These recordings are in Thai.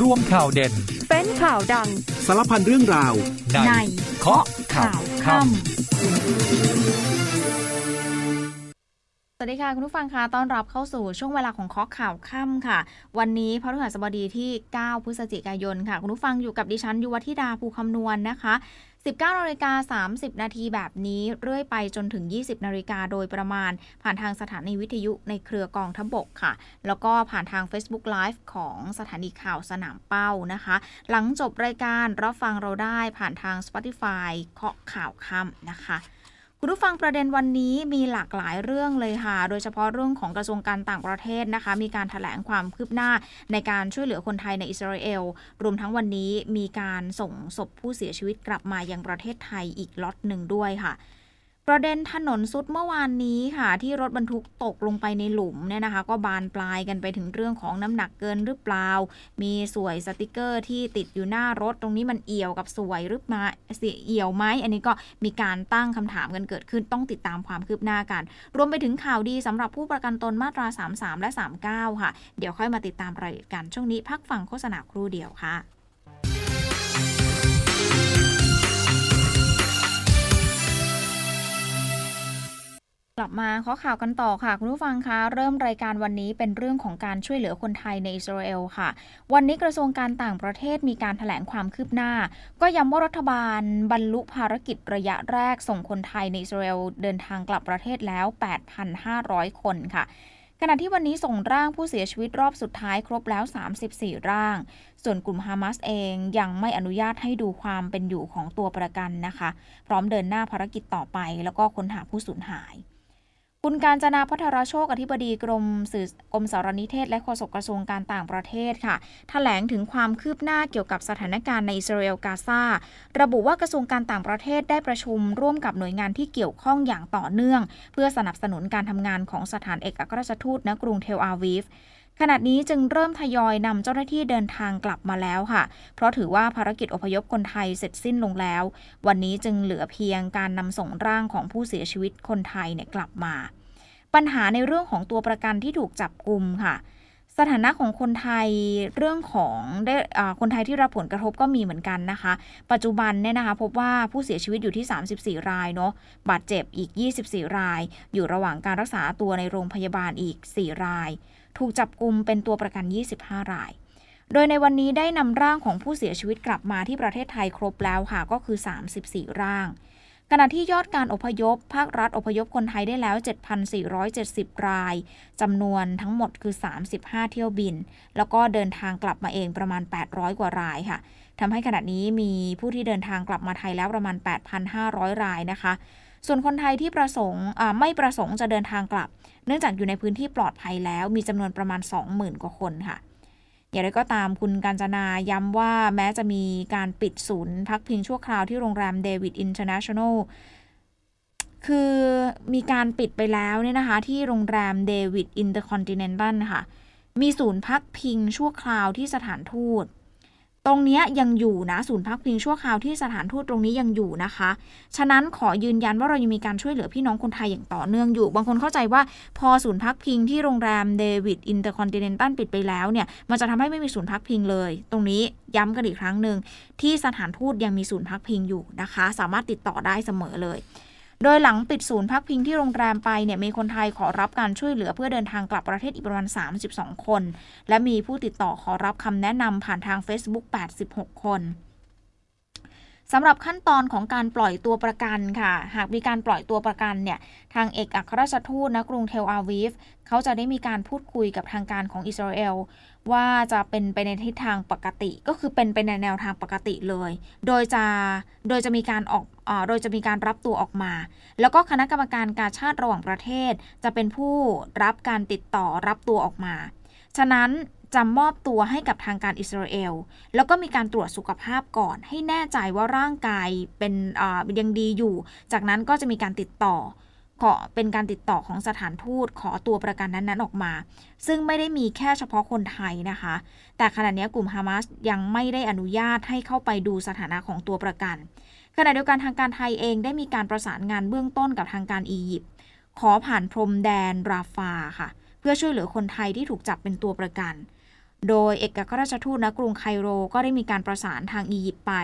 ร่วมข่าวเด่น เป็นข่าวดัง สารพันเรื่องราว ในเคาะข่าวค่ำสวัสดีค่ะ คุณผู้ฟังคะต้อนรับเข้าสู่ช่วงเวลาของเคาะข่าวค่ำค่ะ วันนี้พฤหัสบดีที่ 9 พฤศจิกายนค่ะ คุณผู้ฟังอยู่กับดิฉันยุวธิดาภูคำนวณนนะคะ 19นาฬิกา30 นาทีแบบนี้เรื่อยไปจนถึง 20นาฬิกาโดยประมาณ ผ่านทางสถานีวิทยุในเครือกองทบกค่ะ แล้วก็ผ่านทาง Facebook Live ของสถานีข่าวสนามเป้านะคะ หลังจบรายการรับฟังเราได้ผ่านทาง Spotify เคาะข่าวค่ำนะคะ คุณผู้ฟังประเด็นวันนี้มีหลากหลายเรื่องเลยค่ะ โดยเฉพาะเรื่องของกระทรวงการต่างประเทศนะคะ มีการถแถลงความคืบหน้าในการช่วยเหลือคนไทยในอิสราเอล รวมทั้งวันนี้มีการส่งศพผู้เสียชีวิตกลับมายังประเทศไทยอีกล็อตหนึ่งด้วยค่ะ ประเด็นถนนสุดเมื่อวานนี้ค่ะ ที่รถบรรทุกตกลงไปในหลุมเนี่ยนะคะ ก็บานปลายกันไปถึงเรื่องของน้ำหนักเกินหรือเปล่า มีสวยสติกเกอร์ที่ติดอยู่หน้ารถตรงนี้มันเอี่ยวกับสวยหรือมาเสียเอี่ยวไหมอันนี้ก็มีการตั้งคำถามกันเกิดขึ้นต้องติดตามความคืบหน้ากัน รวมไปถึงข่าวดีสำหรับผู้ประกันตนมาตรา 33 และ 39 ค่ะ เดี๋ยวค่อยมาติดตามรายละเอียดกันช่วงนี้พักฟังโฆษณาครู่เดียวค่ะ กลับมาข้อข่าวกันต่อค่ะ คุณผู้ฟังคะ เริ่มรายการวันนี้เป็นเรื่องของการช่วยเหลือคนไทยในอิสราเอลค่ะ วันนี้กระทรวงการต่างประเทศมีการถแถลงความคืบหน้า ก็ย้ำว่ารัฐบาลบรรลุภารกิจระยะแรกส่งคนไทยในอิสราเอลเดินทางกลับประเทศแล้ว 8,500 คนค่ะขณะที่วันนี้ส่งร่างผู้เสียชีวิตรอบสุดท้ายครบแล้ว 34 ร่าง ส่วนกลุ่มฮามาสเองยังไม่อนุญาตให้ดูความเป็นอยู่ของตัวประกันนะคะ พร้อมเดินหน้าภารกิจต่อไปแล้วก็ค้นหาผู้สูญหาย คุณการจนาพัทรโชคอธิบดีกรมสื่อกรมสารนิเทศ และโฆษกกระทรวงการต่างประเทศค่ะถแถลงถึงความคืบหน้าเกี่ยวกับสถานการณ์ในอิสราเอลกาซาระบุว่ากระทรวงการต่างประเทศได้ประชุมร่วมกับหน่วยงานที่เกี่ยวข้องอย่างต่อเนื่อง เพื่อสนับสนุนการทำงานของสถานเอกอัครราชทูตณกรุงเทลอาวีฟขณะนี้จึงเริ่มทยอยนำเจ้าหน้าที่เดินทางกลับมาแล้วค่ะ เพราะถือว่าภารกิจอพยพคนไทยเสร็จสิ้นลงแล้ว วันนี้จึงเหลือเพียงการนำส่งร่างของผู้เสียชีวิตคนไทยเนี่ยกลับมา ปัญหาในเรื่องของตัวประกันที่ถูกจับกลุ่มค่ะ สถานะของคนไทยเรื่องของได้คนไทยที่รับผลกระทบก็มีเหมือนกันนะคะ ปัจจุบันเนี่ยนะคะพบว่าผู้เสียชีวิตอยู่ที่ 34 รายเนาะบาดเจ็บอีก 24 ราย อยู่ระหว่างการรักษาตัวในโรงพยาบาลอีก 4 ราย ถูกจับกลุ่มเป็นตัวประกัน 25 รายโดยในวันนี้ได้นำร่างของผู้เสียชีวิตกลับมาที่ประเทศไทยครบแล้วค่ะ ก็คือ 34 ร่าง ขณะที่ยอดการอพยพ ภาครัฐอพยพคนไทยได้แล้ว 7,470 ราย จำนวนทั้งหมดคือ 35 เที่ยวบิน แล้วก็เดินทางกลับมาเองประมาณ 800 กว่ารายค่ะทำให้ขณะนี้มีผู้ที่เดินทางกลับมาไทยแล้วประมาณ 8,500 รายนะคะ ส่วนคนไทยที่ประสงค์ไม่ประสงค์จะเดินทางกลับ เนื่องจากอยู่ในพื้นที่ปลอดภัยแล้วมีจำนวนประมาณ 20,000 กว่าคนค่ะ อย่างไรก็ตามคุณการจนาย้ำว่าแม้จะมีการปิดศูนย์พักพิงชั่วคราวที่โรงแรมเดวิดอินเตอร์เนชั่นแนลคือมีการปิดไปแล้วเนี่ยนะคะ ที่โรงแรมเดวิดอินเตอร์คอนติเนนตัลค่ะ มีศูนย์พักพิงชั่วคราวที่สถานทูต ตรงนี้ยังอยู่นะศูนย์พักพิงชั่วคราวที่สถานทูตตรงนี้ยังอยู่นะคะ ฉะนั้นขอยืนยันว่าเรายังมีการช่วยเหลือพี่น้องคนไทยอย่างต่อเนื่องอยู่ บางคนเข้าใจว่าพอศูนย์พักพิงที่โรงแรมเดวิดอินเตอร์คอนติเนนตัลปิดไปแล้วเนี่ยมันจะทำให้ไม่มีศูนย์พักพิงเลย ตรงนี้ย้ำกันอีกครั้งหนึ่งที่สถานทูตยังมีศูนย์พักพิงอยู่นะคะ สามารถติดต่อได้เสมอเลย โดยหลังปิดศูนย์พักพิงที่โรงแรมไปเนี่ยมีคนไทยขอรับการช่วยเหลือเพื่อเดินทางกลับประเทศอีกประมาณ 32 คน และมีผู้ติดต่อขอรับคำแนะนำผ่านทาง Facebook 86 คนสำหรับขั้นตอนของการปล่อยตัวประกันค่ะ หากมีการปล่อยตัวประกันเนี่ย ทางเอกอัครราชทูตณกรุงเทลอาวีฟเขาจะได้มีการพูดคุยกับทางการของอิสราเอลว่าจะเป็นไปในทิศทางปกติ ก็คือเป็นไปในแนวทางปกติเลย โดยจะโดยจะมีการออก โดยจะมีการรับตัวออกมา แล้วก็คณะกรรมการการชาติระหว่างประเทศ จะเป็นผู้รับการติดต่อรับตัวออกมา ฉะนั้นจะมอบตัวให้กับทางการอิสราเอล แล้วก็มีการตรวจสุขภาพก่อน ให้แน่ใจว่าร่างกายเป็นยังดีอยู่ จากนั้นก็จะมีการติดต่อ ขอเป็นการติดต่อของสถานทูตขอตัวประกันนั้นๆออกมา ซึ่งไม่ได้มีแค่เฉพาะคนไทยนะคะ แต่ขณะนี้กลุ่มฮามาสยังไม่ได้อนุญาตให้เข้าไปดูสถานะของตัวประกัน ขณะเดียวกันทางการไทยเองได้มีการประสานงานเบื้องต้นกับทางการอียิปต์ขอผ่านพรมแดนราฟาค่ะ เพื่อช่วยเหลือคนไทยที่ถูกจับเป็นตัวประกัน โดยเอกอัครราชทูตณกรุงไคโรก็ได้มีการประสานทางอียิปต์ไป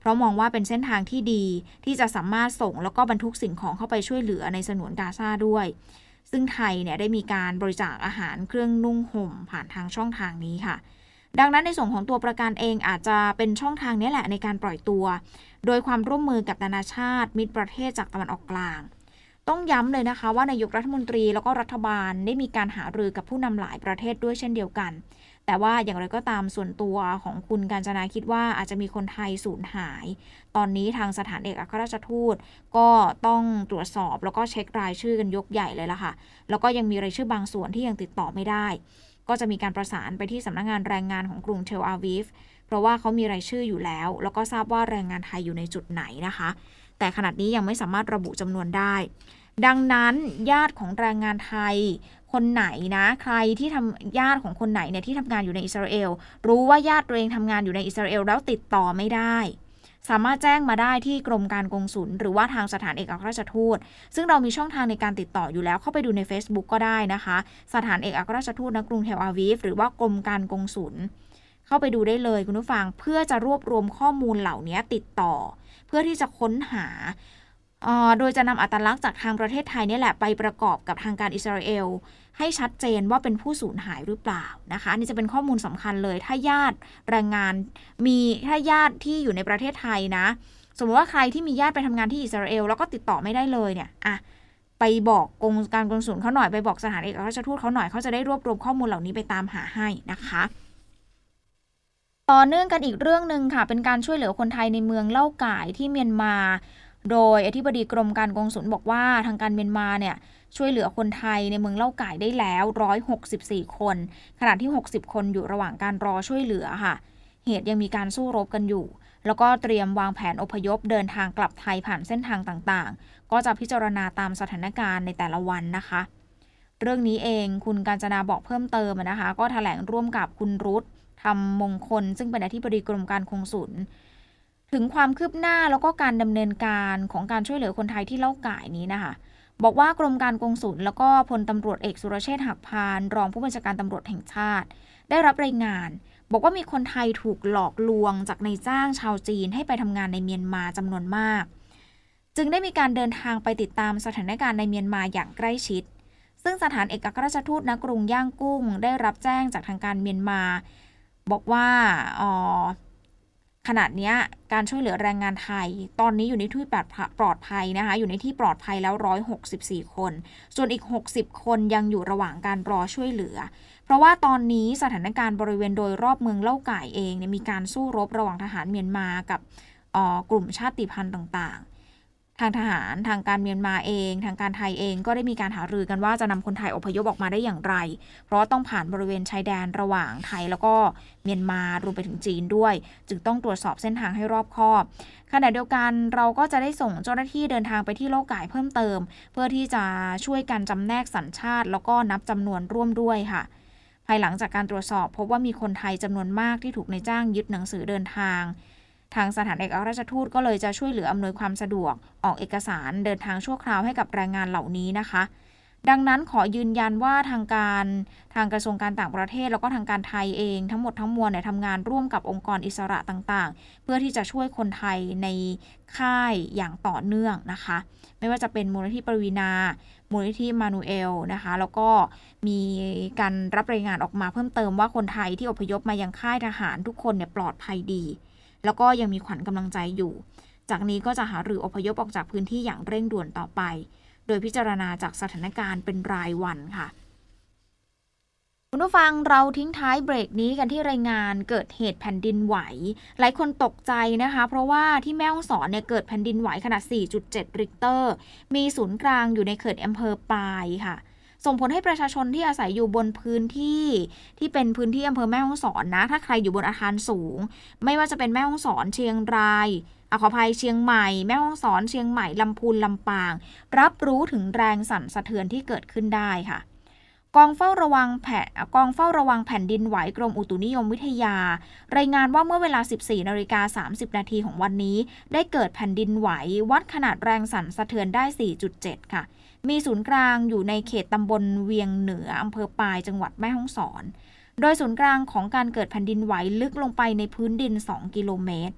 เพราะมองว่าเป็นเส้นทางที่ดีที่จะสามารถส่งแล้วก็บรรทุกสิ่งของเข้าไปช่วยเหลือในสนวนกาซาด้วย ซึ่งไทยเนี่ยได้มีการบริจาคอาหารเครื่องนุ่งห่มผ่านทางช่องทางนี้ค่ะ ดังนั้นในส่วนของตัวประกันเองอาจจะเป็นช่องทางนี้แหละในการปล่อยตัว โดยความร่วมมือกับนานาชาติ มิตรประเทศจากตะวันออกกลางต้องย้ำเลยนะคะว่านายกรัฐมนตรีแล้วก็รัฐบาลได้มีการหารือกับผู้นำหลายประเทศด้วยเช่นเดียวกัน แต่ว่าอย่างไรก็ตามส่วนตัวของคุณการจนาคิดว่าอาจจะมีคนไทยสูญหาย ตอนนี้ทางสถานเอกอัครราชทูต ก็ต้องตรวจสอบแล้วก็เช็ครายชื่อกันยกใหญ่เลยล่ะค่ะ แล้วก็ยังมีรายชื่อบางส่วนที่ยังติดต่อไม่ได้ ก็จะมีการประสานไปที่สำนักงงานแรงงานของกรุงเทลอาวีฟเพราะว่าเขามีรายชื่ออยู่แล้ว แล้วก็ทราบว่าแรงงานไทยอยู่ในจุดไหนนะคะ แต่ขณะนี้ยังไม่สามารถระบุจำนวนได้ดังนั้นญาติของแรงงานไทย คนไหนนะ ใครที่ทำญาติของคนไหนเนี่ยที่ทำงานอยู่ในอิสราเอลรู้ว่าญาติตัวเองทำงานอยู่ในอิสราเอลแล้วติดต่อไม่ได้ สามารถแจ้งมาได้ที่กรมการกงสุลหรือว่าทางสถานเอกอัครราชทูต ซึ่งเรามีช่องทางในการติดต่ออยู่แล้วเข้าไปดูใน Facebook ก็ได้นะคะ สถานเอกอัครราชทูตณกรุงเทลอาวีฟหรือว่ากรมการกงสุลเข้าไปดูได้เลยคุณผู้ฟังเพื่อจะรวบรวมข้อมูลเหล่านี้ติดต่อ เพื่อที่จะค้นหา โดยจะนำอัตลักษณ์จากทางประเทศไทยนี่แหละไปประกอบกับทางการอิสราเอล ให้ชัดเจนว่าเป็นผู้สูญหายหรือเปล่านะคะนี่จะเป็นข้อมูลสำคัญเลย ถ้าญาติแรงงานมีถ้าญาติที่อยู่ในประเทศไทยนะ สมมติว่าใครที่มีญาติไปทำงานที่อิสราเอล แล้วก็ติดต่อไม่ได้เลยเนี่ยอะไปบอกกงการกงสุลเขาหน่อยไปบอกสถานเอกอัครราชทูตเขาหน่อยเขาจะได้รวบรวมข้อมูลเหล่านี้ไปตามหาให้นะคะต่อเนื่องกันอีกเรื่องหนึ่งค่ะ เป็นการช่วยเหลือคนไทยในเมืองเล่าก่ายที่เมียนมา โดยอธิบดีกรมการกงสุลบอกว่าทางการเมียนมาเนี่ยช่วยเหลือคนไทยในเมืองเล่าไก่ได้แล้ว 164 คน ขณะที่ 60 คนอยู่ระหว่างการรอช่วยเหลือค่ะ เหตุยังมีการสู้รบกันอยู่ แล้วก็เตรียมวางแผนอพยพเดินทางกลับไทยผ่านเส้นทางต่างๆ ก็จะพิจารณาตามสถานการณ์ในแต่ละวันนะคะ เรื่องนี้เองคุณการจนาบอกเพิ่มเติมนะคะ ก็ถแถลงร่วมกับคุณรุธทำมงคล ซึ่งเป็นอธิบดีกรมการคงสุน ถึงความคืบหน้าแล้วก็การดำเนินการของการช่วยเหลือคนไทยที่เล่าก่ายนี้นะคะบอกว่ากรมการกงสุลแล้วก็พลตำรวจเอกสุรเชษฐ์หักพานรองผู้บัญชาการตำรวจแห่งชาติ ได้รับรายงาน บอกว่ามีคนไทยถูกหลอกลวงจากนายจ้างชาวจีนให้ไปทำงานในเมียนมาจำนวนมาก จึงได้มีการเดินทางไปติดตามสถานการณ์ในเมียนมาอย่างใกล้ชิด ซึ่งสถานเอกอัครราชทูตณกรุงย่างกุ้ง ได้รับแจ้งจากทางการเมียนมา บอกว่าอ๋อ ขนาดนี้การช่วยเหลือแรงงานไทย ตอนนี้อยู่ในที่ปลอดภัยนะคะ อยู่ในที่ปลอดภัยแล้ว 164 คน ส่วนอีก 60 คนยังอยู่ระหว่างการรอช่วยเหลือ เพราะว่าตอนนี้สถานการณ์บริเวณโดยรอบเมืองเล่าไก่เองเนี่ยมีการสู้รบระหว่างทหารเมียนมากับกลุ่มชาติพันธุ์ต่าง ทางทหารทางการเมียนมาเอง ทางการไทยเองก็ได้มีการหารือกันว่าจะนำคนไทยอพยพออกมาได้อย่างไร เพราะต้องผ่านบริเวณชายแดนระหว่างไทยแล้วก็เมียนมารวมไปถึงจีนด้วย จึงต้องตรวจสอบเส้นทางให้รอบคอบ ขณะเดียวกันเราก็จะได้ส่งเจ้าหน้าที่เดินทางไปที่โลกก่ายเพิ่มเติม เพื่อที่จะช่วยกันจำแนกสัญชาติ แล้วก็นับจำนวนร่วมด้วยค่ะภายหลังจากการตรวจสอบพบว่ามีคนไทยจำนวนมากที่ถูกในจ้างยึดหนังสือเดินทาง ทางสถานเอกอัครราชทูตก็เลยจะช่วยเหลืออำนวยความสะดวก ออกเอกสารเดินทางชั่วคราวให้กับแรงงานเหล่านี้นะคะ ดังนั้นขอยืนยันว่าทางการทางกระทรวงการต่างประเทศ แล้วก็ทางการไทยเองทั้งหมดทั้งมวลเนี่ยทำงานร่วมกับองค์กรอิสระต่างๆ เพื่อที่จะช่วยคนไทยในค่ายอย่างต่อเนื่องนะคะ ไม่ว่าจะเป็นมูลนิธิปวีนามูลนิธิมานูเอลนะคะ แล้วก็มีการรับรายงานออกมาเพิ่มเติมว่าคนไทยที่อพยพมายังค่ายทหารทุกคนเนี่ยปลอดภัยดี แล้วก็ยังมีขวัญกำลังใจอยู่ จากนี้ก็จะหาหรืออพยพออกจากพื้นที่อย่างเร่งด่วนต่อไป โดยพิจารณาจากสถานการณ์เป็นรายวันค่ะคุณผู้ฟังเราทิ้งท้ายเบรกนี้กันที่รายงานเกิดเหตุแผ่นดินไหว หลายคนตกใจนะคะ เพราะว่าที่แม่ฮ่องสอนเนี่ยเกิดแผ่นดินไหวขนาด 4.7 ริกเตอร์ มีศูนย์กลางอยู่ในเขื่อนอำเภอปายค่ะ ส่งผลให้ประชาชนที่อาศัยอยู่บนพื้นที่ที่เป็นพื้นที่อำเภอแม่ฮ่องสอนนะ ถ้าใครอยู่บนอาคารสูง ไม่ว่าจะเป็นแม่ฮ่องสอนเชียงรายอขอภัยเชียงใหม่ แม่ฮ่องสอนเชียงใหม่ลำพูนลำปาง รับรู้ถึงแรงสั่นสะเทือนที่เกิดขึ้นได้ค่ะ กองเฝ้าระวังแผ่กองเฝ้าระวังแผ่นดินไหวกรมอุตุนิยมวิทยา รายงานว่าเมื่อเวลา 14นาฬิกา30 นาทีของวันนี้ ได้เกิดแผ่นดินไหว วัดขนาดแรงสั่นสะเทือนได้ 4.7 ค่ะ มีศูนย์กลางอยู่ในเขตตำบลเวียงเหนืออำเภอปายจังหวัดแม่ฮ่องสอน โดยศูนย์กลางของการเกิดแผ่นดินไหวลึกลงไปในพื้นดิน 2 กิโลเมตร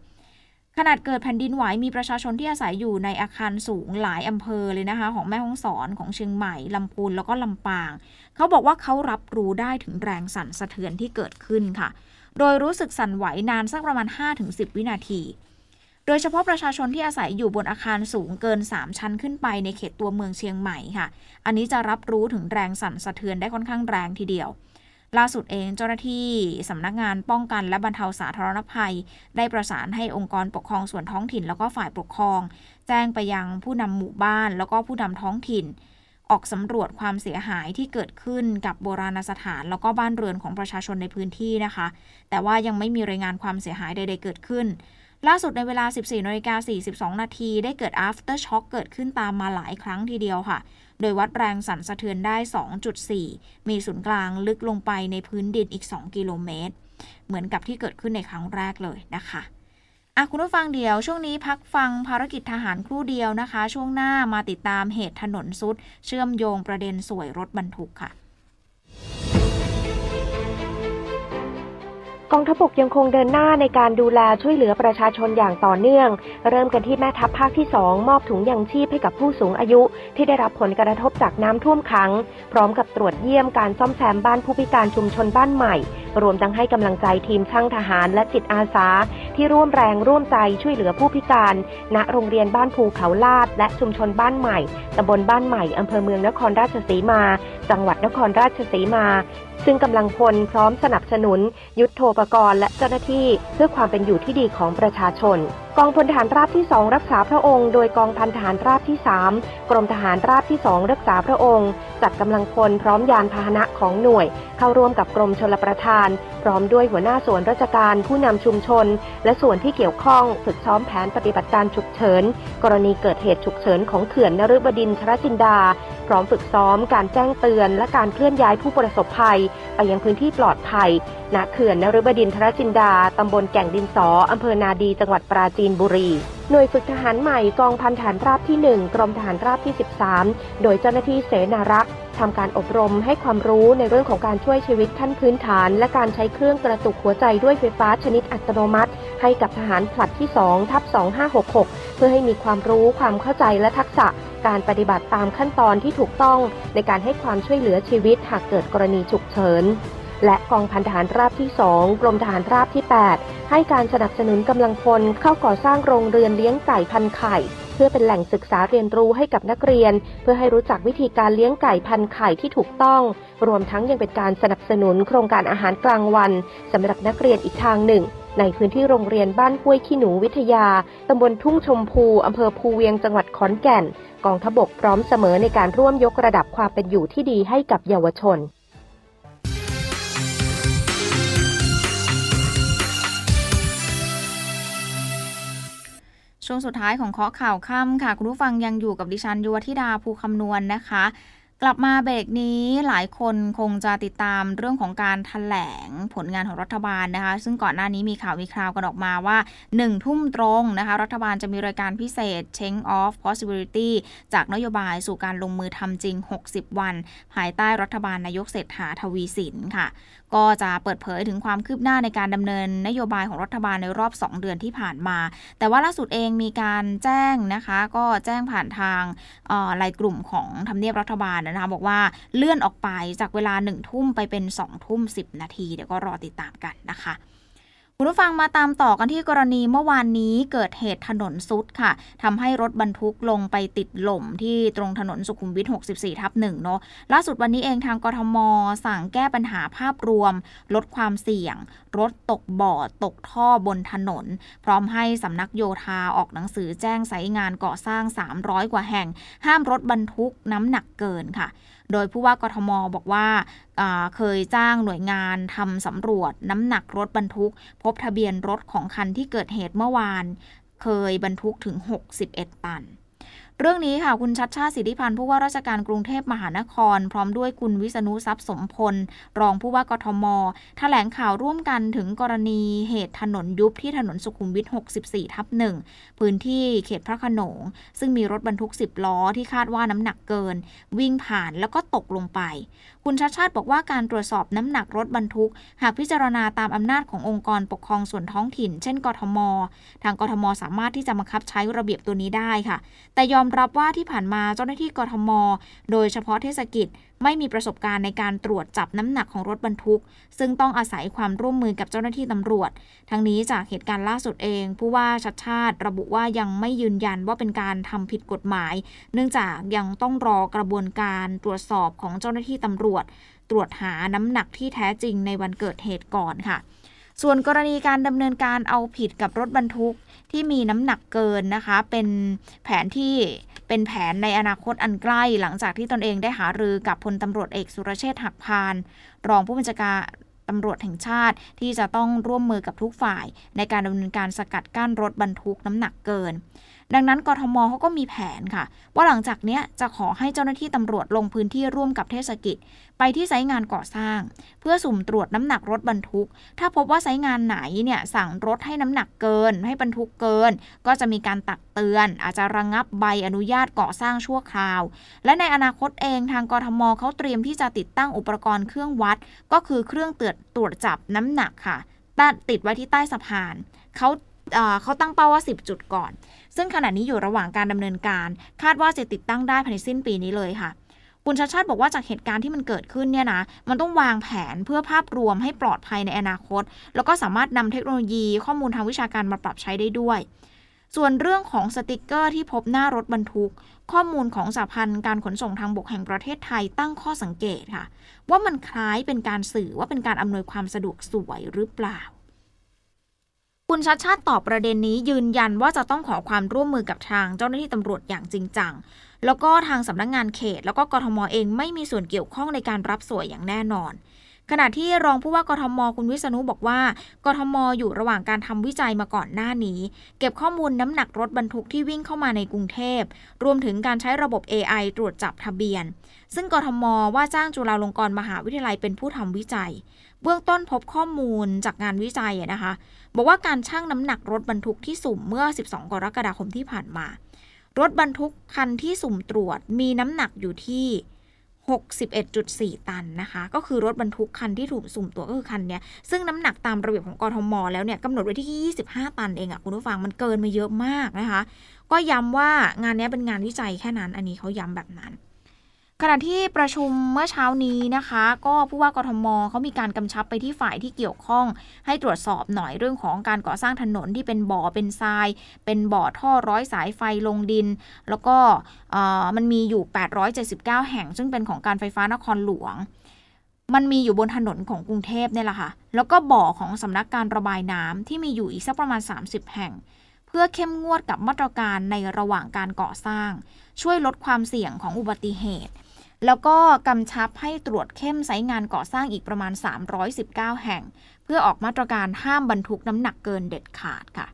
ขนาดเกิดแผ่นดินไหวมีประชาชนที่อาศัยอยู่ในอาคารสูงหลายอำเภอเลยนะคะ ของแม่ฮ่องสอนของเชียงใหม่ลำพูนแล้วก็ลำปาง เขาบอกว่าเขารับรู้ได้ถึงแรงสั่นสะเทือนที่เกิดขึ้นค่ะ โดยรู้สึกสั่นไหวนานสักประมาณ 5-10 วินาที โดยเฉพาะประชาชนที่อาศัยอยู่บนอาคารสูงเกิน 3 ชั้นขึ้นไปในเขตตัวเมืองเชียงใหม่ค่ะ อันนี้จะรับรู้ถึงแรงสั่นสะเทือนได้ค่อนข้างแรงทีเดียว ล่าสุดเองเจ้าหน้าที่สำนักงานป้องกันและบรรเทาสาธารณภัย ได้ประสานให้องค์กรปกครองส่วนท้องถิ่น แล้วก็ฝ่ายปกครอง แจ้งไปยังผู้นำหมู่บ้าน แล้วก็ผู้นำท้องถิ่น ออกสำรวจความเสียหายที่เกิดขึ้นกับโบราณสถาน แล้วก็บ้านเรือนของประชาชนในพื้นที่นะคะ แต่ว่ายังไม่มีรายงานความเสียหายใด ๆ เกิดขึ้น ล่าสุดในเวลา 14นาฬิกา42 นาที ได้เกิด after shock เกิดขึ้นตามมาหลายครั้งทีเดียวค่ะ โดยวัดแรงสั่นสะเทือนได้ 2.4 มีศูนย์กลางลึกลงไปในพื้นดินอีก 2 กิโลเมตร เหมือนกับที่เกิดขึ้นในครั้งแรกเลยนะคะอะคุณผู้ฟังเดียว ช่วงนี้พักฟังภารกิจทหารครู่เดียวนะคะ ช่วงหน้ามาติดตามเหตุถนนซุด เชื่อมโยงประเด็นสวยรถบรรทุกค่ะ กองทัพบกยังคงเดินหน้าในการดูแลช่วยเหลือประชาชนอย่างต่อเนื่อง เริ่มกันที่แม่ทัพภาคที่ 2 มอบถุงยังชีพให้กับผู้สูงอายุ ที่ได้รับผลกระทบจากน้ำท่วมขัง พร้อมกับตรวจเยี่ยมการซ่อมแซมบ้านผู้พิการชุมชนบ้านใหม่ รวมทั้งให้กำลังใจทีมช่างทหารและจิตอาสา ที่ร่วมแรงร่วมใจช่วยเหลือผู้พิการ ณโรงเรียนบ้านภูเขาลาด และชุมชนบ้านใหม่ตำบลบ้านใหม่อำเภอเมืองนครราชสีมา จังหวัดนครราชสีมา ซึ่งกำลังพลพร้อมสนับสนุน ยุทธโธปกรณ์และเจ้าหน้าที่เพื่อความเป็นอยู่ที่ดีของประชาชนกองพลทหารราบที่ 2 รักษาพระองค์ โดยกองพันทหารราบที่ 3 กรมทหารราบที่ 2 รักษาพระองค์ จัดกำลังพลพร้อมยานพาหนะของหน่วย เข้าร่วมกับกรมชลประทาน พร้อมด้วยหัวหน้าส่วนราชการผู้นำชุมชน และส่วนที่เกี่ยวข้องฝึกซ้อมแผนปฏิบัติการฉุกเฉิน กรณีเกิดเหตุฉุกเฉินของเขื่อนนฤบดินทรจินดา พร้อมฝึกซ้อมการแจ้งเตือน และการเคลื่อนย้ายผู้ประสบภัย ไปยังพื้นที่ปลอดภัยณเขื่อนนฤบดินทรจินดาตำบลแก่งดินสออำเภอนาดีจังหวัดปราจีนบุรี หน่วยฝึกทหารใหม่กองพันฐานราบที่ 1 กรมทหารราบที่ 13 โดยเจ้าหน้าที่เสนารักษ์ทำการอบรมให้ความรู้ในเรื่องของการช่วยชีวิตขั้นพื้นฐาน และการใช้เครื่องกระตุกหัวใจด้วยไฟฟ้าชนิดอัตโนมัติ ให้กับทหารผลัดที่ 2 ทับ 2566 เพื่อให้มีความรู้ความเข้าใจและทักษะการปฏิบัติตามขั้นตอนที่ถูกต้องในการให้ความช่วยเหลือชีวิตหากเกิดกรณีฉุกเฉิน และกองพันทหารราบที่ 2 กรมทหารราบที่ 8 ให้การสนับสนุนกำลังพลเข้าก่อสร้างโรงเรือนเลี้ยงไก่พันไข่ เพื่อเป็นแหล่งศึกษาเรียนรู้ให้กับนักเรียน เพื่อให้รู้จักวิธีการเลี้ยงไก่พันไข่ที่ถูกต้อง รวมทั้งยังเป็นการสนับสนุนโครงการอาหารกลางวันสำหรับนักเรียนอีกทางหนึ่งในพื้นที่โรงเรียนบ้านห้วยขี้หนูวิทยา ตำบลทุ่งชมพู อำเภอภูเวียง จังหวัดขอนแก่น กองทบกพร้อมเสมอในการร่วมยกระดับความเป็นอยู่ที่ดีให้กับเยาวชน ช่วงสุดท้ายของเคาะข่าวค่ำค่ะ คุณผู้ฟังยังอยู่กับดิฉันยุวธิดาภูคำนวณนนะคะ กลับมาเบรกนี้หลายคนคงจะติดตามเรื่องของการถแถลงผลงานของรัฐบาลนะคะ ซึ่งก่อนหน้านี้มีข่าวมีคราวกันออกมาว่า 1 ทุ่มตรงนะคะ รัฐบาลจะมีรายการพิเศษ Change of Possibility จากนโยบายสู่การลงมือทำจริง 60 วัน ภายใต้รัฐบาลนายกเศรษฐาทวีสินค่ะ ก็จะเปิดเผยถึงความคืบหน้าในการดำเนินนโยบายของรัฐบาลในรอบ 2 เดือนที่ผ่านมา แต่ว่าล่าสุดเองมีการแจ้งนะคะ ก็แจ้งผ่านทางไลน์กลุ่มของทำเนียบรัฐบาลนะคะบอกว่าเลื่อนออกไปจากเวลา1ทุ่มไปเป็น2ทุ่ม10 นาที เดี๋ยวก็รอติดตามกันนะคะ คุณผู้ฟังมาตามต่อกันที่กรณีเมื่อวานนี้เกิดเหตุถนนซุดค่ะทำให้รถบรรทุกลงไปติดหล่มที่ตรงถนนสุขุมวิท 64 ทับหนึ่งเนาะล่าสุดวันนี้เองทางกทม สั่งแก้ปัญหาภาพรวม ลดความเสี่ยง รถตกบ่อตกท่อบนถนน พร้อมให้สำนักโยธาออกหนังสือแจ้งสายงานก่อสร้าง 300 กว่าแห่ง ห้ามรถบรรทุกน้ำหนักเกินค่ะ โดยผู้ว่ากทมบอกว่าเคยจ้างหน่วยงานทำสำรวจน้ำหนักรถบรรทุก พบทะเบียนรถของคันที่เกิดเหตุเมื่อวาน เคยบรรทุกถึง 61 ตัน เรื่องนี้ค่ะคุณชัดชาติสิทธิพันธ์ผู้ว่าราชการกรุงเทพมหานคร พร้อมด้วยคุณวิษณุทรัพย์สมพล รองผู้ว่ากทมถแถลงข่าวร่วมกันถึงกรณีเหตุถนนยุบที่ถนนสุขุมวิท 64 ทับหนึ่งพื้นที่เขตพระโขนง ซึ่งมีรถบรรทุก 10 ล้อที่คาดว่าน้ำหนักเกิน วิ่งผ่านแล้วก็ตกลงไปคุณชัดชาติบอกว่าการตรวจสอบน้ำหนักรถบรรทุก หากพิจารณาตามอำนาจขององค์กรปกครองส่วนท้องถิ่น เช่น กทม ทางกทม สามารถที่จะบังคับใช้ระเบียบตัวนี้ได้ค่ะ แต่ยอมรับว่าที่ผ่านมาเจ้าหน้าที่กทม โดยเฉพาะเทศกิจไม่มีประสบการณ์ในการตรวจจับน้ำหนักของรถบรรทุก ซึ่งต้องอาศัยความร่วมมือกับเจ้าหน้าที่ตำรวจ ทั้งนี้จากเหตุการณ์ล่าสุดเอง ผู้ว่าชัดชาติ ระบุว่ายังไม่ยืนยันว่าเป็นการทำผิดกฎหมาย เนื่องจากยังต้องรอกระบวนการตรวจสอบของเจ้าหน้าที่ตำรวจตรวจหาน้ำหนักที่แท้จริงในวันเกิดเหตุก่อนค่ะ ส่วนกรณีการดำเนินการเอาผิดกับรถบรรทุกที่มีน้ำหนักเกินนะคะ เป็นแผนที่เป็นแผนในอนาคตอันใกล้หลังจากที่ตนเองได้หารือกับพลตำรวจเอกสุรเชษฐ์หักพาน รองผู้บัญชาการตำรวจแห่งชาติที่จะต้องร่วมมือกับทุกฝ่าย ในการดำเนินการสกัดกั้นรถบรรทุกน้ำหนักเกิน ดังนั้นกทมเขาก็มีแผนค่ะ ว่าหลังจากนี้จะขอให้เจ้าหน้าที่ตำรวจลงพื้นที่ร่วมกับเทศกิจ ไปที่ไซต์งานก่อสร้าง เพื่อสุ่มตรวจน้ำหนักรถบรรทุก ถ้าพบว่าไซต์งานไหนเนี่ยสั่งรถให้น้ำหนักเกิน ให้บรรทุกเกิน ก็จะมีการตักเตือน อาจจะระงงับใบอนุญาตก่อสร้างชั่วคราว และในอนาคตเองทางกทมเขาเตรียมที่จะติดตั้งอุปกรณ์เครื่องวัด ก็คือเครื่องตรวจตรวจจับน้ำหนักค่ะติดไว้ที่ใต้สะพานเขา เขาตั้งเป้าว่า 10 จุดก่อน ซึ่งขณะนี้อยู่ระหว่างการดำเนินการ คาดว่าจะติดตั้งได้ภายในสิ้นปีนี้เลยค่ะคุณชัดชาติบอกว่าจากเหตุการณ์ที่มันเกิดขึ้นเนี่ยนะ มันต้องวางแผนเพื่อภาพรวมให้ปลอดภัยในอนาคต แล้วก็สามารถนำเทคโนโลยีข้อมูลทางวิชาการมาปรับใช้ได้ด้วย ส่วนเรื่องของสติกเกอร์ที่พบหน้ารถบรรทุก ข้อมูลของสหพันธ์การขนส่งทางบกแห่งประเทศไทยตั้งข้อสังเกตค่ะ ว่ามันคล้ายเป็นการสื่อว่าเป็นการอำนวยความสะดวกสวยหรือเปล่า คุณชัดชาติตอบประเด็นนี้ยืนยันว่าจะต้องขอความร่วมมือกับทางเจ้าหน้าที่ตำรวจอย่างจริงจัง แล้วก็ทางสำนักงงานเขต แล้วก็กทมเองไม่มีส่วนเกี่ยวข้องในการรับสวยอย่างแน่นอน ขณะที่รองผู้ว่ากทมคุณวิษณุบอกว่ากทมอยู่ระหว่างการทำวิจัยมาก่อนหน้านี้ เก็บข้อมูลน้ำหนักรถบรรทุกที่วิ่งเข้ามาในกรุงเทพ รวมถึงการใช้ระบบ AI ตรวจจับทะเบียน ซึ่งกทมว่าจ้างจุฬาลงกรณ์มหาวิทยาลัยเป็นผู้ทำวิจัย เบื้องต้นพบข้อมูลจากงานวิจัยนะคะ บอกว่าการชั่งน้ำหนักรถบรรทุกที่สุ่มเมื่อ 12 กรกฎาคมที่ผ่านมารถบรรทุกคันที่สุ่มตรวจมีน้ำหนักอยู่ที่ 61.4 ตันนะคะ ก็คือรถบรรทุกคันที่ถูกสุ่มตัวก็คือคันนี้ซึ่งน้ำหนักตามระเบียบของกรทมแล้วเนี่ยกำหนดไว้ที่ 25 ตันเองอะคุณผู้ฟังมันเกินมาเยอะมากนะคะ ก็ย้ำว่างานนี้เป็นงานวิจัยแค่นั้นอันนี้เขาย้ำแบบนั้น ขณะที่ประชุมเมื่อเช้านี้นะคะ ก็ผู้ว่ากทมเขามีการกำชับไปที่ฝ่ายที่เกี่ยวข้อง ให้ตรวจสอบหน่อยเรื่องของการก่อสร้างถนนที่เป็นบ่อเป็นทราย เป็นบ่อท่อร้อยสายไฟลงดิน แล้วก็มันมีอยู่ 879 แห่ง ซึ่งเป็นของการไฟฟ้านครหลวง มันมีอยู่บนถนนของกรุงเทพเนี่ยแหละค่ะ แล้วก็บ่อของสำนักการระบายน้ำที่มีอยู่อีกสักประมาณ 30 แห่งเพื่อเข้มงวดกับมาตรการในระหว่างการก่อสร้าง ช่วยลดความเสี่ยงของอุบัติเหตุ แล้วก็กำชับให้ตรวจเข้มไซต์งานก่อสร้างอีกประมาณ 319 แห่ง เพื่อออกมาตรการห้ามบรรทุกน้ำหนักเกินเด็ดขาดค่ะ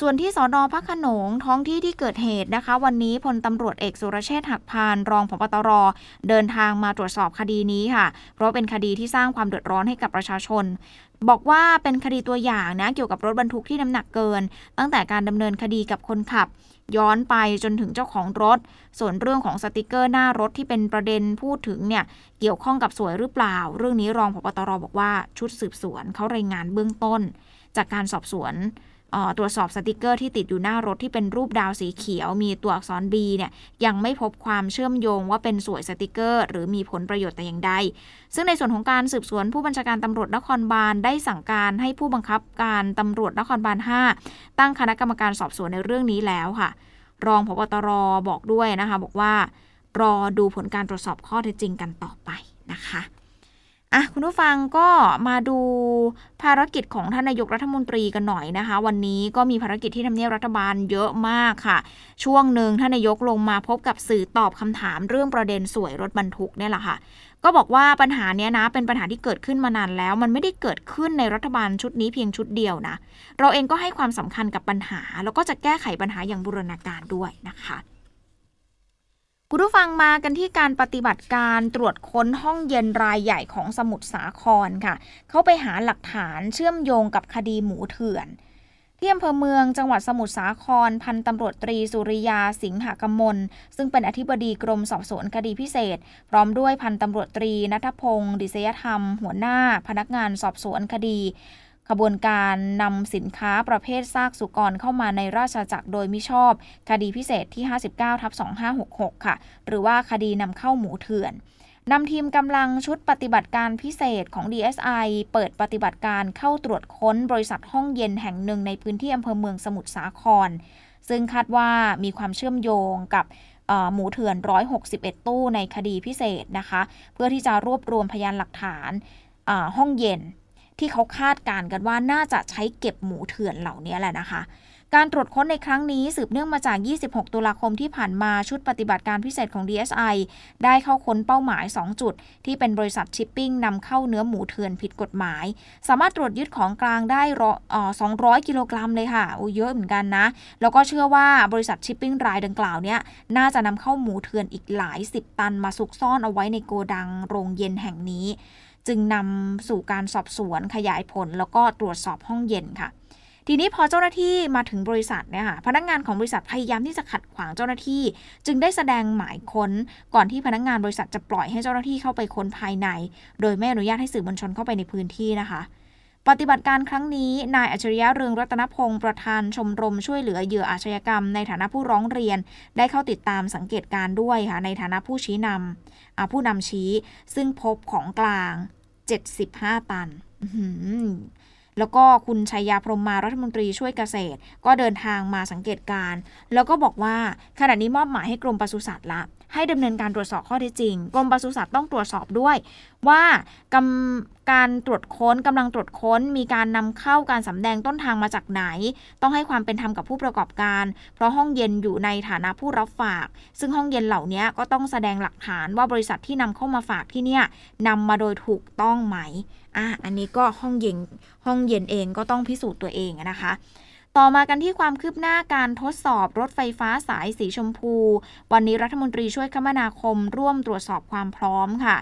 ส่วนที่สอนอพักขนงท้องที่ที่เกิดเหตุนะคะ วันนี้พลตำรวจเอกสุรเชษฐ์หักพานรองผบตร เดินทางมาตรวจสอบคดีนี้ค่ะ เพราะเป็นคดีที่สร้างความเดือดร้อนให้กับประชาชน บอกว่าเป็นคดีตัวอย่างนะเกี่ยวกับรถบรรทุกที่น้ำหนักเกิน ตั้งแต่การดำเนินคดีกับคนขับ ย้อนไปจนถึงเจ้าของรถ ส่วนเรื่องของสติกเกอร์หน้ารถที่เป็นประเด็นพูดถึงเนี่ยเกี่ยวข้องกับส่วยหรือเปล่า เรื่องนี้รอง ผบ.ตร.บอกว่าชุดสืบสวนเขารายงานเบื้องต้น จากการสอบสวน ตรวจสอบสติกเกอร์ที่ติดอยู่หน้ารถที่เป็นรูปดาวสีเขียว มีตัวอักษร B เนี่ยยังไม่พบความเชื่อมโยงว่าเป็นส่วยสติกเกอร์ หรือมีผลประโยชน์แต่อย่างใด ซึ่งในส่วนของการสืบสวนผู้บัญชาการตำรวจนครบาลได้สั่งการให้ผู้บังคับการตำรวจนครบาล 5 ตั้งคณะกรรมการสอบสวนในเรื่องนี้แล้วค่ะ รองพบตรบอกด้วยนะคะ บอกว่ารอดูผลการตรวจสอบข้อเท็จจริงกันต่อ อะคุณผู้ฟังก็มาดูภารกิจของท่านนายกรัฐมนตรีกันหน่อยนะคะ วันนี้ก็มีภารกิจที่ทำเนียบรัฐบาลเยอะมากค่ะ ช่วงหนึ่งท่านนายกลงมาพบกับสื่อตอบคำถามเรื่องประเด็นสวยรถบรรทุกเนี่ยแหละค่ะ ก็บอกว่าปัญหาเนี้ยนะ เป็นปัญหาที่เกิดขึ้นมานานแล้ว มันไม่ได้เกิดขึ้นในรัฐบาลชุดนี้เพียงชุดเดียวนะ เราเองก็ให้ความสำคัญกับปัญหา แล้วก็จะแก้ไขปัญหาอย่างบูรณาการด้วยนะคะ คุณผู้ฟังมากันที่การปฏิบัติการตรวจค้นห้องเย็นรายใหญ่ของสมุทรสาครค่ะ เขาไปหาหลักฐานเชื่อมโยงกับคดีหมูเถื่อนที่อำเภอเมืองจังหวัดสมุทรสาคร พันตำรวจตรีสุริยาสิงหกมล ซึ่งเป็นอธิบดีกรมสอบสวนคดีพิเศษ พร้อมด้วยพันตำรวจตรีนัทพงศ์ดิษยธรรม หัวหน้า พนักงานสอบสวนคดี ขบวนการนำสินค้าประเภทซากสุกรเข้ามาในราชจักรโดยมิชอบ คดีพิเศษที่ 59ทับ2566 ค่ะ หรือว่าคดีนำเข้าหมูเถื่อนนำทีมกำลังชุดปฏิบัติการพิเศษของ DSI เปิดปฏิบัติการเข้าตรวจค้นบริษัทห้องเย็นแห่งหนึ่งในพื้นที่อำเภอเมืองสมุทรสาคร ซึ่งคาดว่ามีความเชื่อมโยงกับหมูเถื่อน 161 ตู้ในคดีพิเศษนะคะ เพื่อที่จะรวบรวมพยานหลักฐานห้องเย็น ที่เขาคาดการกันว่าน่าจะใช้เก็บหมูเถื่อนเหล่านี้แหละนะคะ การตรวจค้นในครั้งนี้สืบเนื่องมาจาก 26 ตุลาคมที่ผ่านมาชุดปฏิบัติการพิเศษของ DSI ได้เข้าค้นเป้าหมาย 2 จุด ที่เป็นบริษัทชิปปิ้งนำเข้าเนื้อหมูเถื่อนผิดกฎหมาย สามารถตรวจยึดของกลางได้200 กิโลกรัมเลยค่ะโอ้เยอะเหมือนกันนะ แล้วก็เชื่อว่าบริษัทชิปปิ้งรายดังกล่าวเนี่ยน่าจะนำเข้าหมูเถื่อนอีกหลายสิบตันมาซุกซ่อนเอาไว้ในโกดังโรงเย็นแห่งนี้ จึงนำสู่การสอบสวนขยายผล แล้วก็ตรวจสอบห้องเย็นค่ะ ทีนี้พอเจ้าหน้าที่มาถึงบริษัทเนี่ยค่ะพนักงานของบริษัทพยายามที่จะขัดขวางเจ้าหน้าที่ จึงได้แสดงหมายค้นก่อนที่พนักงานบริษัทจะปล่อยให้เจ้าหน้าที่เข้าไปค้นภายใน โดยไม่อนุญาตให้สื่อมวลชนเข้าไปในพื้นที่นะคะปฏิบัติการครั้งนี้ นายอัจฉริยะเรืองรัตนพงศ์ประธานชมรมช่วยเหลือเหยื่ออาชญากรรม ในฐานะผู้ร้องเรียน ได้เข้าติดตามสังเกตการด้วยค่ะในฐานะผู้ชี้นำผู้นำชี้ ซึ่งพบของกลาง 75 ตันแล้วก็คุณชัยยาพรมมารัฐมนตรีช่วยเกษตร ก็เดินทางมาสังเกตการ แล้วก็บอกว่าขณะนี้มอบหมายให้กรมปศุสัตว์ละให้ดำเนินการตรวจสอบข้อเท็จจริง กรมปศุสัตว์ต้องตรวจสอบด้วย ว่าการตรวจค้นกำลังตรวจค้น มีการนำเข้าการสำแดงต้นทางมาจากไหน ต้องให้ความเป็นธรรมกับผู้ประกอบการ เพราะห้องเย็นอยู่ในฐานะผู้รับฝาก ซึ่งห้องเย็นเหล่านี้ก็ต้องแสดงหลักฐานว่าบริษัทที่นำเข้ามาฝากที่เนี่ยนำมาโดยถูกต้องไหมอะอันนี้ก็ห้องเย็นห้องเย็นเองก็ต้องพิสูจน์ตัวเองนะคะ ต่อมากันที่ความคืบหน้าการทดสอบรถไฟฟ้าสายสีชมพู วันนี้รัฐมนตรีช่วยคมนาคมร่วมตรวจสอบความพร้อมค่ะ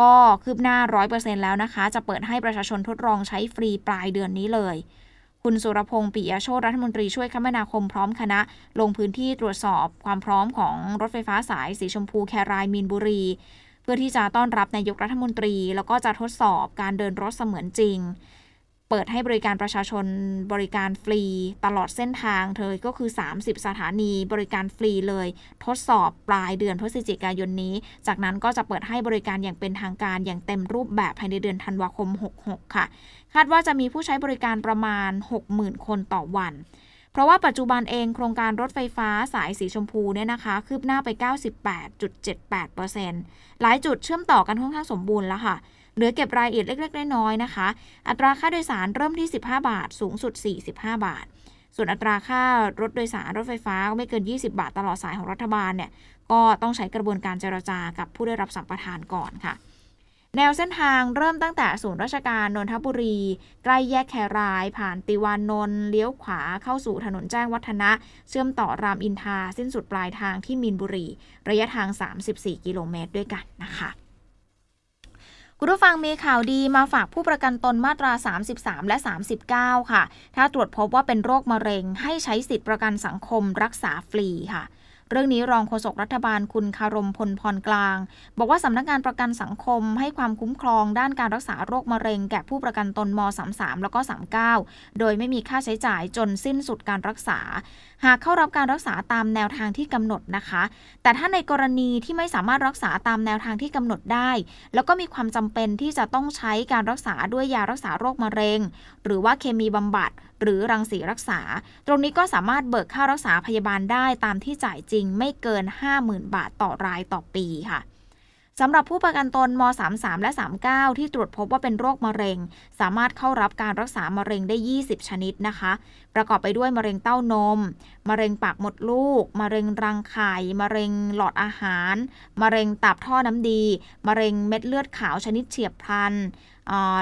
ก็คืบหน้า 100%แล้วนะคะ จะเปิดให้ประชาชนทดลองใช้ฟรีปลายเดือนนี้เลย คุณสุรพงศ์ปิยโชตรัฐมนตรีช่วยคมนาคมพร้อมคณะ ลงพื้นที่ตรวจสอบความพร้อมของรถไฟฟ้าสายสีชมพูแครายมีนบุรี เพื่อที่จะต้อนรับนายกรัฐมนตรี แล้วก็จะทดสอบการเดินรถเสมือนจริง เปิดให้บริการประชาชนบริการฟรีตลอดเส้นทางเธอก็คือ 30 สถานีบริการฟรีเลย ทดสอบปลายเดือนพฤศจิกายนนี้ จากนั้นก็จะเปิดให้บริการอย่างเป็นทางการอย่างเต็มรูปแบบภายในเดือนธันวาคม 66 ค่ะ คาดว่าจะมีผู้ใช้บริการประมาณ 60,000 คนต่อวันเพราะว่าปัจจุบันเองโครงการรถไฟฟ้าสายสีชมพูเนี่ยนะคะ คืบหน้าไป 98.78%หลายจุดเชื่อมต่อกันค่อนข้างสมบูรณ์แล้วค่ะ เหลือเก็บรายละเอียดเล็กๆ น้อยๆนะคะ อัตราค่าโดยสารเริ่มที่ 15 บาท สูงสุด 45 บาท ส่วนอัตราค่ารถโดยสารรถไฟฟ้าไม่เกิน 20 บาทตลอดสายของรัฐบาลเนี่ยก็ต้องใช้กระบวนการเจรจากับผู้ได้รับสัมปทานก่อนค่ะ แนวเส้นทางเริ่มตั้งแต่ศูนย์ราชการนนทบุรี ใกล้แยกแคราย ผ่านติวานนท์เลี้ยวขวาเข้าสู่ถนนแจ้งวัฒนะ เชื่อมต่อรามอินทาสิ้นสุดปลายทางที่มีนบุรี ระยะทาง 34 กิโลเมตรด้วยกันนะคะ คุณผู้ฟังมีข่าวดีมาฝากผู้ประกันตนมาตรา 33 และ 39 ค่ะ ถ้าตรวจพบว่าเป็นโรคมะเร็งให้ใช้สิทธิประกันสังคมรักษาฟรีค่ะ เรื่องนี้รองโฆษกรัฐบาลคุณคารมพลพรกลาง บอกว่าสำนักงานประกันสังคมให้ความคุ้มครองด้านการรักษาโรคมะเร็งแก่ผู้ประกันตนม 33 แล้วก็ 39 โดยไม่มีค่าใช้จ่ายจนสิ้นสุดการรักษา หากเข้ารับการรักษาตามแนวทางที่กำหนดนะคะ แต่ถ้าในกรณีที่ไม่สามารถรักษาตามแนวทางที่กำหนดได้ แล้วก็มีความจำเป็นที่จะต้องใช้การรักษาด้วยยารักษาโรคมะเร็ง หรือว่าเคมีบำบัด หรือรังสีรักษา ตรงนี้ก็สามารถเบิกค่ารักษาพยาบาลได้ตามที่จ่ายจริงไม่เกิน 50,000 บาทต่อรายต่อปีค่ะ สำหรับผู้ประกันตนม 33 และ 39 ที่ตรวจพบว่าเป็นโรคมะเร็ง สามารถเข้ารับการรักษามะเร็งได้ 20 ชนิดนะคะ ประกอบไปด้วยมะเร็งเต้านม มะเร็งปากมดลูก มะเร็งรังไข่ มะเร็งหลอดอาหาร มะเร็งตับท่อน้ำดี มะเร็งเม็ดเลือดขาวชนิดเฉียบพลัน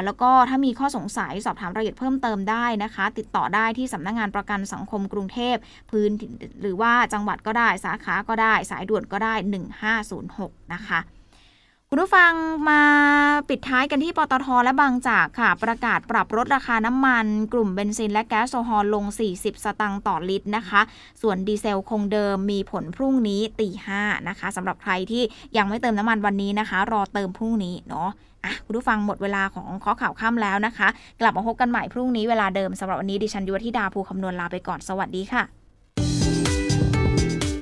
แล้วก็ถ้ามีข้อสงสัยสอบถามรายละเอียดเพิ่มเติมได้นะคะ ติดต่อได้ที่สำนักงงานประกันสังคมกรุงเทพพื้นหรือว่าจังหวัดก็ได้สาขาก็ได้ สายด่วนก็ได้ 1506 นะคะ คุณผู้ฟังมาปิดท้ายกันที่ปตทและบางจากค่ะ ประกาศปรับลดราคาน้ำมัน กลุ่มเบนซินและแก๊สโซฮอลลง 40 สตังค์ต่อลิตรนะคะ ส่วนดีเซลคงเดิมมีผลพรุ่งนี้ตีห้านะคะสำหรับใครที่ยังไม่เติมน้ำมันวันนี้นะคะ รอเติมพรุ่งนี้เนาะอะคุณผู้ฟังหมดเวลาของข้อข่าวค่ำแล้วนะคะ กลับมาพบกันใหม่พรุ่งนี้เวลาเดิมสำหรับวันนี้ดิฉันยุวธิดาภูคำนวณลาไปก่อนสวัสดีค่ะ